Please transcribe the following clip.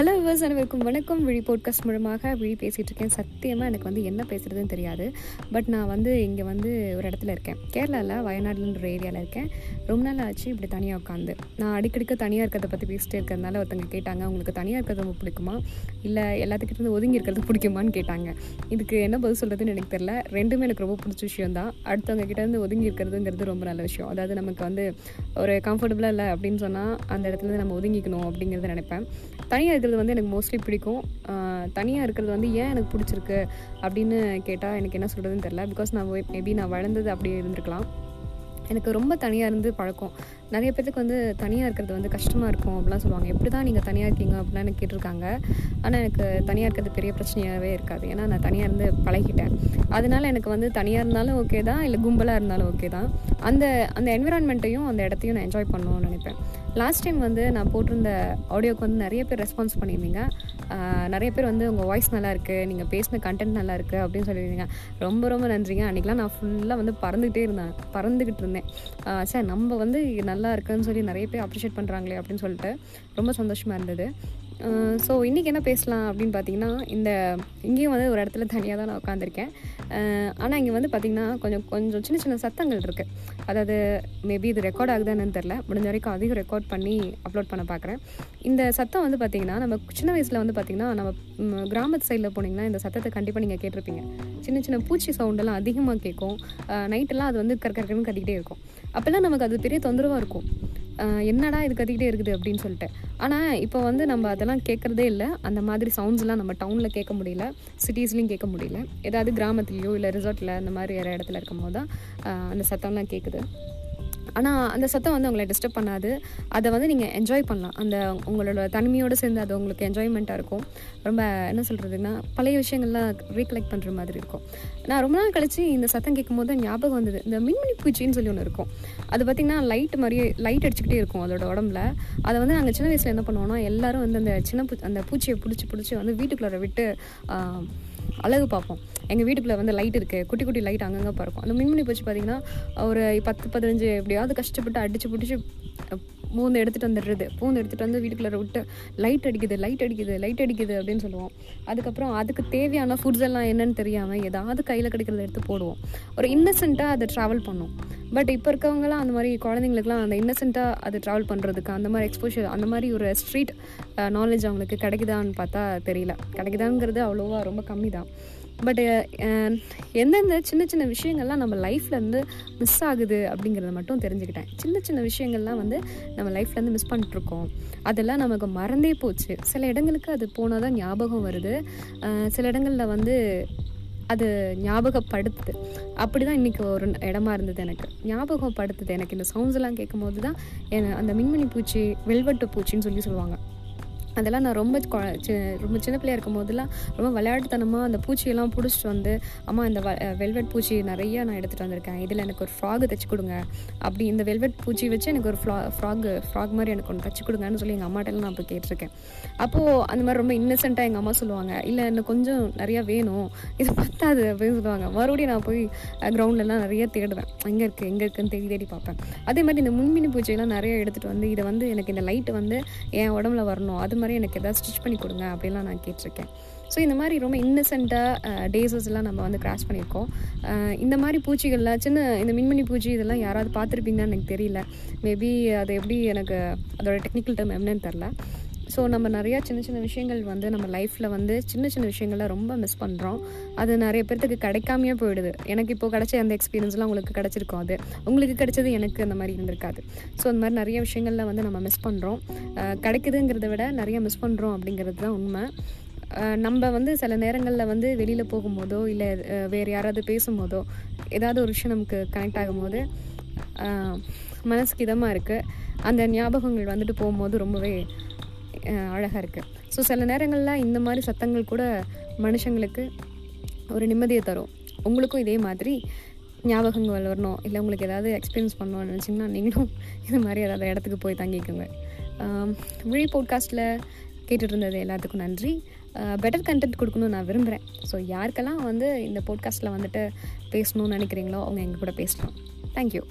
Hello viewers அனைவருக்கும் வணக்கம். விழி போட்காஸ்ட் மூலமாக விழி பேசிகிட்டு இருக்கேன். சத்தியமாக எனக்கு வந்து என்ன பேசுகிறதுன்னு தெரியாது. பட் நான் வந்து இங்கே வந்து ஒரு இடத்துல இருக்கேன். கேரளாவில் வயநாடுன்ற ஏரியாவில் இருக்கேன். ரொம்ப நாள் ஆச்சு இப்படி தனியாக உட்காந்து நான் அடிக்கடிக்க தனியாக இருக்கிறத பற்றி பேசிகிட்டே இருக்கிறதுனால ஒருத்தங்க கேட்டாங்க உங்களுக்கு தனியாக இருக்கிறது ரொம்ப பிடிக்குமா? இல்லை எல்லாத்துக்கிட்ட இருந்து ஒதுங்கி இருக்கிறது பிடிக்குமான்னு கேட்டாங்க. இதுக்கு என்ன பதில் சொல்கிறதுன்னு எனக்கு தெரியல. ரெண்டுமே எனக்கு ரொம்ப பிடிச்ச விஷயம் தான். அடுத்தவங்க கிட்டேருந்து ஒதுங்கி இருக்கிறதுங்கிறது ரொம்ப நல்ல விஷயம். அதாவது நமக்கு வந்து ஒரு கம்ஃபர்டபுளாக இல்லை அப்படின்னு சொன்னால் அந்த இடத்துல நம்ம ஒதுங்கிக்கணும் அப்படிங்கிறத நினைப்பேன். தனியாக இருக்கிறது வந்து எனக்கு மோஸ்ட்லி பிடிக்கும். தனியாக இருக்கிறது வந்து ஏன் எனக்கு பிடிச்சிருக்கு அப்படின்னு கேட்டால் எனக்கு என்ன சொல்கிறதுன்னு தெரில பிகாஸ் நான் மேபி நான் வளர்ந்தது அப்படியே இருந்திருக்கலாம். எனக்கு ரொம்ப தனியாக இருந்து பழக்கம். நிறைய பேர்த்துக்கு வந்து தனியாக இருக்கிறது வந்து கஷ்டமாக இருக்கும் அப்படிலாம் சொல்லுவாங்க. எப்படி தான் நீங்கள் தனியாக இருக்கீங்க அப்படிலாம் எனக்கு கேட்டிருக்காங்க. ஆனால் எனக்கு தனியாக இருக்கிறது பெரிய பிரச்சனையாகவே இருக்காது. ஏன்னா நான் தனியாக இருந்து பழகிட்டேன். அதனால எனக்கு வந்து தனியாக இருந்தாலும் ஓகே தான் இல்லை கும்பலாக இருந்தாலும் ஓகே தான். அந்த அந்த என்விரான்மெண்ட்டையும் அந்த இடத்தையும் நான் என்ஜாய் பண்ணணும்னு நினைப்பேன். லாஸ்ட் டைம் வந்து நான் போட்டிருந்த ஆடியோக்கு வந்து நிறைய பேர் ரெஸ்பான்ஸ் பண்ணியிருந்தீங்க. நிறைய பேர் வந்து உங்கள் வாய்ஸ் நல்லா இருக்குது நீங்கள் பேசின கண்டென்ட் நல்லா இருக்குது அப்படின்னு சொல்லியிருந்தீங்க. ரொம்ப ரொம்ப நன்றிங்க. அன்றைக்கெலாம் நான் ஃபுல்லாக வந்து பறந்துக்கிட்டே இருந்தேன். பறந்துக்கிட்டு இருந்தேன். சார் நம்ம வந்து நல்லா இருக்குன்னு சொல்லி நிறைய பேர் அப்ரிஷியேட் பண்ணுறாங்களே அப்படின்னு சொல்லிட்டு ரொம்ப சந்தோஷமாக இருந்தது. ஸோ இன்றைக்கி என்ன பேசலாம் அப்படின்னு பார்த்தீங்கன்னா இந்த இங்கேயும் வந்து ஒரு இடத்துல தனியாக தான் நான் உட்காந்துருக்கேன் ஆனால் இங்கே வந்து பார்த்திங்கன்னா கொஞ்சம் கொஞ்சம் சின்ன சின்ன சத்தங்கள் இருக்குது அதாவது மேபி இது ரெக்கார்ட் ஆகுதான்னு தெரில முடிஞ்ச வரைக்கும் அதிகம் ரெக்கார்ட் பண்ணி அப்லோட் பண்ண பார்க்குறேன் இந்த சத்தம் வந்து பார்த்திங்கன்னா நம்ம சின்ன வயசில் வந்து பார்த்திங்கன்னா நம்ம கிராமத்து சைடில் போனீங்கன்னா இந்த சத்தத்தை கண்டிப்பாக நீங்கள் கேட்டிருப்பீங்க. சின்ன சின்ன பூச்சி சவுண்டெல்லாம் அதிகமாக கேட்கும். நைட்டெல்லாம் அது வந்து கற்கற்கன்னு கட்டிக்கிட்டே இருக்கும். அப்போல்லாம் நமக்கு அது பெரிய தொந்தரவாக இருக்கும். என்னடா இது கத்திக்கிட்டே இருக்குது அப்படின்னு சொல்லிட்டு. ஆனால் இப்போ வந்து நம்ம அதெல்லாம் கேட்குறதே இல்லை. அந்த மாதிரி சவுண்ட்ஸ்லாம் நம்ம டவுனில் கேட்க முடியல. சிட்டிஸ்லேயும் கேட்க முடியல. ஏதாவது கிராமத்துலேயோ இல்லை ரிசார்ட்டில் அந்த மாதிரி வேறு இடத்துல இருக்கும் போது தான் அந்த சத்தம்லாம் கேட்குது ஆனால் அந்த சத்தம் வந்து உங்களை டிஸ்டர்ப் பண்ணாது. அதை வந்து நீங்கள் என்ஜாய் பண்ணலாம். அந்த உங்களோட தனிமையோடு சேர்ந்து அது உங்களுக்கு என்ஜாய்மெண்ட்டாக இருக்கும். ரொம்ப என்ன சொல்கிறதுன்னா பழைய விஷயங்கள்லாம் ரீகலெக்ட் பண்ணுற மாதிரி இருக்கும். நான் ரொம்ப நாள் கழித்து இந்த சத்தம் கேட்கும் போது ஞாபகம் வந்தது. இந்த மின்மினி பூச்சின்னு சொல்லி ஒன்று இருக்கும். அது பார்த்திங்கன்னா லைட் மாதிரியே லைட் அடிச்சுக்கிட்டே இருக்கும் அதோட உடம்புல. அதை வந்து நாங்கள் சின்ன வயசில் என்ன பண்ணுவோம்னா எல்லோரும் வந்து அந்த சின்ன பூ அந்த பூச்சியை பிடிச்சி பிடிச்சி வந்து வீட்டுக்குள்ளே விட்டு அழகு பார்ப்போம். எங்கள் வீட்டுக்குள்ளே வந்து லைட் இருக்குது குட்டி குட்டி லைட் அங்கங்கே பறக்கும். அந்த மின்மினி பூச்சி பார்த்திங்கன்னா ஒரு பத்து பதினஞ்சு எப்படியாவது கஷ்டப்பட்டு அடித்து பிடிச்சி பூந்து எடுத்துகிட்டு வந்துடுறது. பூந்து எடுத்துகிட்டு வந்து வீட்டுக்குள்ளே விட்டு லைட் அடிக்குது லைட் அடிக்குது லைட் அடிக்குது அப்படின்னு சொல்லுவோம். அதுக்கப்புறம் அதுக்கு தேவையான ஃபுட்ஸ் எல்லாம் என்னன்னு தெரியாமல் ஏதாவது கையில் கிடைக்கிறத எடுத்து போடுவோம். ஒரு இன்னசென்ட்டாக அதை ட்ராவல் பண்ணும். பட் இப்போ இருக்கவங்களாம் அந்த மாதிரி குழந்தைங்களுக்குலாம் அந்த இன்னசென்ட்டாக அது ட்ராவல் பண்ணுறதுக்கு அந்த மாதிரி எக்ஸ்போஷர் அந்த மாதிரி ஒரு ஸ்ட்ரீட் நாலேஜ் அவங்களுக்கு கிடைக்குதான்னு பார்த்தா தெரியல. கிடைக்குதாங்கிறது அவ்வளோவா ரொம்ப கம்மி தான் பட் uh, எந்தெந்த சின்ன சின்ன விஷயங்கள்லாம் நம்ம லைஃப்லேருந்து மிஸ் ஆகுது அப்படிங்கிறத மட்டும் தெரிஞ்சுக்கிட்டேன். சின்ன சின்ன விஷயங்கள்லாம் வந்து நம்ம லைஃப்லேருந்து மிஸ் பண்ணிட்டுருக்கோம். அதெல்லாம் நமக்கு மறந்தே போச்சு. சில இடங்களுக்கு அது போனால் தான் ஞாபகம் வருது. சில இடங்களில் வந்து அது ஞாபகப்படுத்துது. அப்படி தான் இன்றைக்கி ஒரு இடமா இருந்தது எனக்கு. ஞாபகப்படுத்துது எனக்கு. இந்த சவுண்ட்ஸ் எல்லாம் கேட்கும் போது தான் அந்த மின்மினி பூச்சி வெல்வெட்டு பூச்சின்னு சொல்லி சொல்லுவாங்க. அதெல்லாம் நான் ரொம்ப ரொம்ப சின்ன பிள்ளையா இருக்கும் போதெல்லாம் ரொம்ப விளையாட்டுத்தனமாக அந்த பூச்சியெல்லாம் பிடிச்சிட்டு வந்து அம்மா இந்த வெல்வெட் பூச்சி நிறையா நான் எடுத்துகிட்டு வந்திருக்கேன். இதில் எனக்கு ஒரு ஃப்ராகு தைச்சி கொடுங்க. அப்படி இந்த வெல்வெட் பூச்சி வச்சு எனக்கு ஒரு ஃப்ரா ஃப்ராக் ஃப்ராக் மாதிரி எனக்கு ஒன்று தைச்சி கொடுங்கன்னு சொல்லி எங்கள் அம்மாட்டெல்லாம் நான் இப்போ கேட்டிருக்கேன். அப்போது அந்த மாதிரி ரொம்ப இன்னசென்ட்டாக எங்கள் அம்மா சொல்லுவாங்க இல்லை இன்னும் கொஞ்சம் நிறையா வேணும். இது பத்தாது அப்படின்னு சொல்லுவாங்க. மறுபடியும் நான் போய் கிரவுண்ட்லலாம் நிறைய தேடுவேன். எங்கே இருக்குது எங்கே இருக்குன்னு தேடி தேடி பார்ப்பேன். அதே மாதிரி இந்த முன்மினி பூச்சியெல்லாம் நிறைய எடுத்துகிட்டு வந்து இதை வந்து எனக்கு இந்த லைட்டு வந்து என் உடம்புல வரணும். அது மாதிரி எனக்கு எதாவது ஸ்டிச் பண்ணி கொடுங்க அப்படிலாம் நான் கேட்டிருக்கேன். ஸோ இந்த மாதிரி ரொம்ப இன்னசென்ட்டாக டேசஸ்லாம் நம்ம வந்து கிராஸ் பண்ணியிருக்கோம். இந்த மாதிரி பூச்சிகள்லாம் சின்ன இந்த மின்மினி பூச்சி இதெல்லாம் யாராவது பார்த்துருப்பீங்கன்னு எனக்கு தெரியல. மேபி அது எப்படி எனக்கு அதோட டெக்னிக்கல் டேம் என்னன்னு தெரில ஸோ நம்ம நிறையா சின்ன சின்ன விஷயங்கள் வந்து நம்ம லைஃப்பில் வந்து சின்ன சின்ன விஷயங்களை ரொம்ப மிஸ் பண்ணுறோம் அது நிறைய பேர்த்துக்கு கிடைக்காமையே போயிடுது. எனக்கு இப்போ கிடைச்ச அந்த எக்ஸ்பீரியன்ஸ்லாம் உங்களுக்கு கிடச்சிருக்கும் அது. உங்களுக்கு கிடைச்சது எனக்கு அந்த மாதிரி இருந்திருக்காது. ஸோ அந்த மாதிரி நிறைய விஷயங்களில் வந்து நம்ம மிஸ் பண்ணுறோம் கிடைக்குதுங்கிறத விட நிறைய மிஸ் பண்ணுறோம் அப்படிங்கிறது தான் உண்மை. நம்ம வந்து சில நேரங்களில் வந்து வெளியில் போகும்போதோ இல்லை வேறு யாராவது பேசும்போதோ ஏதாவது ஒரு விஷயம் நமக்கு கனெக்ட் ஆகும்போது மனசுக்கு இதமாக இருக்குது அந்த ஞாபகங்கள் வந்துட்டு போகும்போது ரொம்பவே அழகாக இருக்குது ஸோ சில நேரங்களில் இந்த மாதிரி சத்தங்கள் கூட மனுஷங்களுக்கு ஒரு நிம்மதியை தரும். உங்களுக்கும் இதே மாதிரி ஞாபகங்கள் வரணும். இல்லை உங்களுக்கு ஏதாவது எக்ஸ்பீரியன்ஸ் பண்ணணும்னு நினச்சிங்கன்னா நீங்களும் இந்த மாதிரி ஏதாவது இடத்துக்கு போய் தங்கிக்கோங்க. விழி போட்காஸ்ட்டில் கேட்டுட்டு இருந்தது எல்லாத்துக்கும் நன்றி. பெட்டர் கண்டென்ட் கொடுக்கணும்னு நான் விரும்புகிறேன் ஸோ யாருக்கெல்லாம் வந்து இந்த போட்காஸ்ட்டில் வந்துட்டு பேசணும்னு நினைக்கிறீங்களோ அவங்க எங்கள் கூட பேசலாம். தேங்க்யூ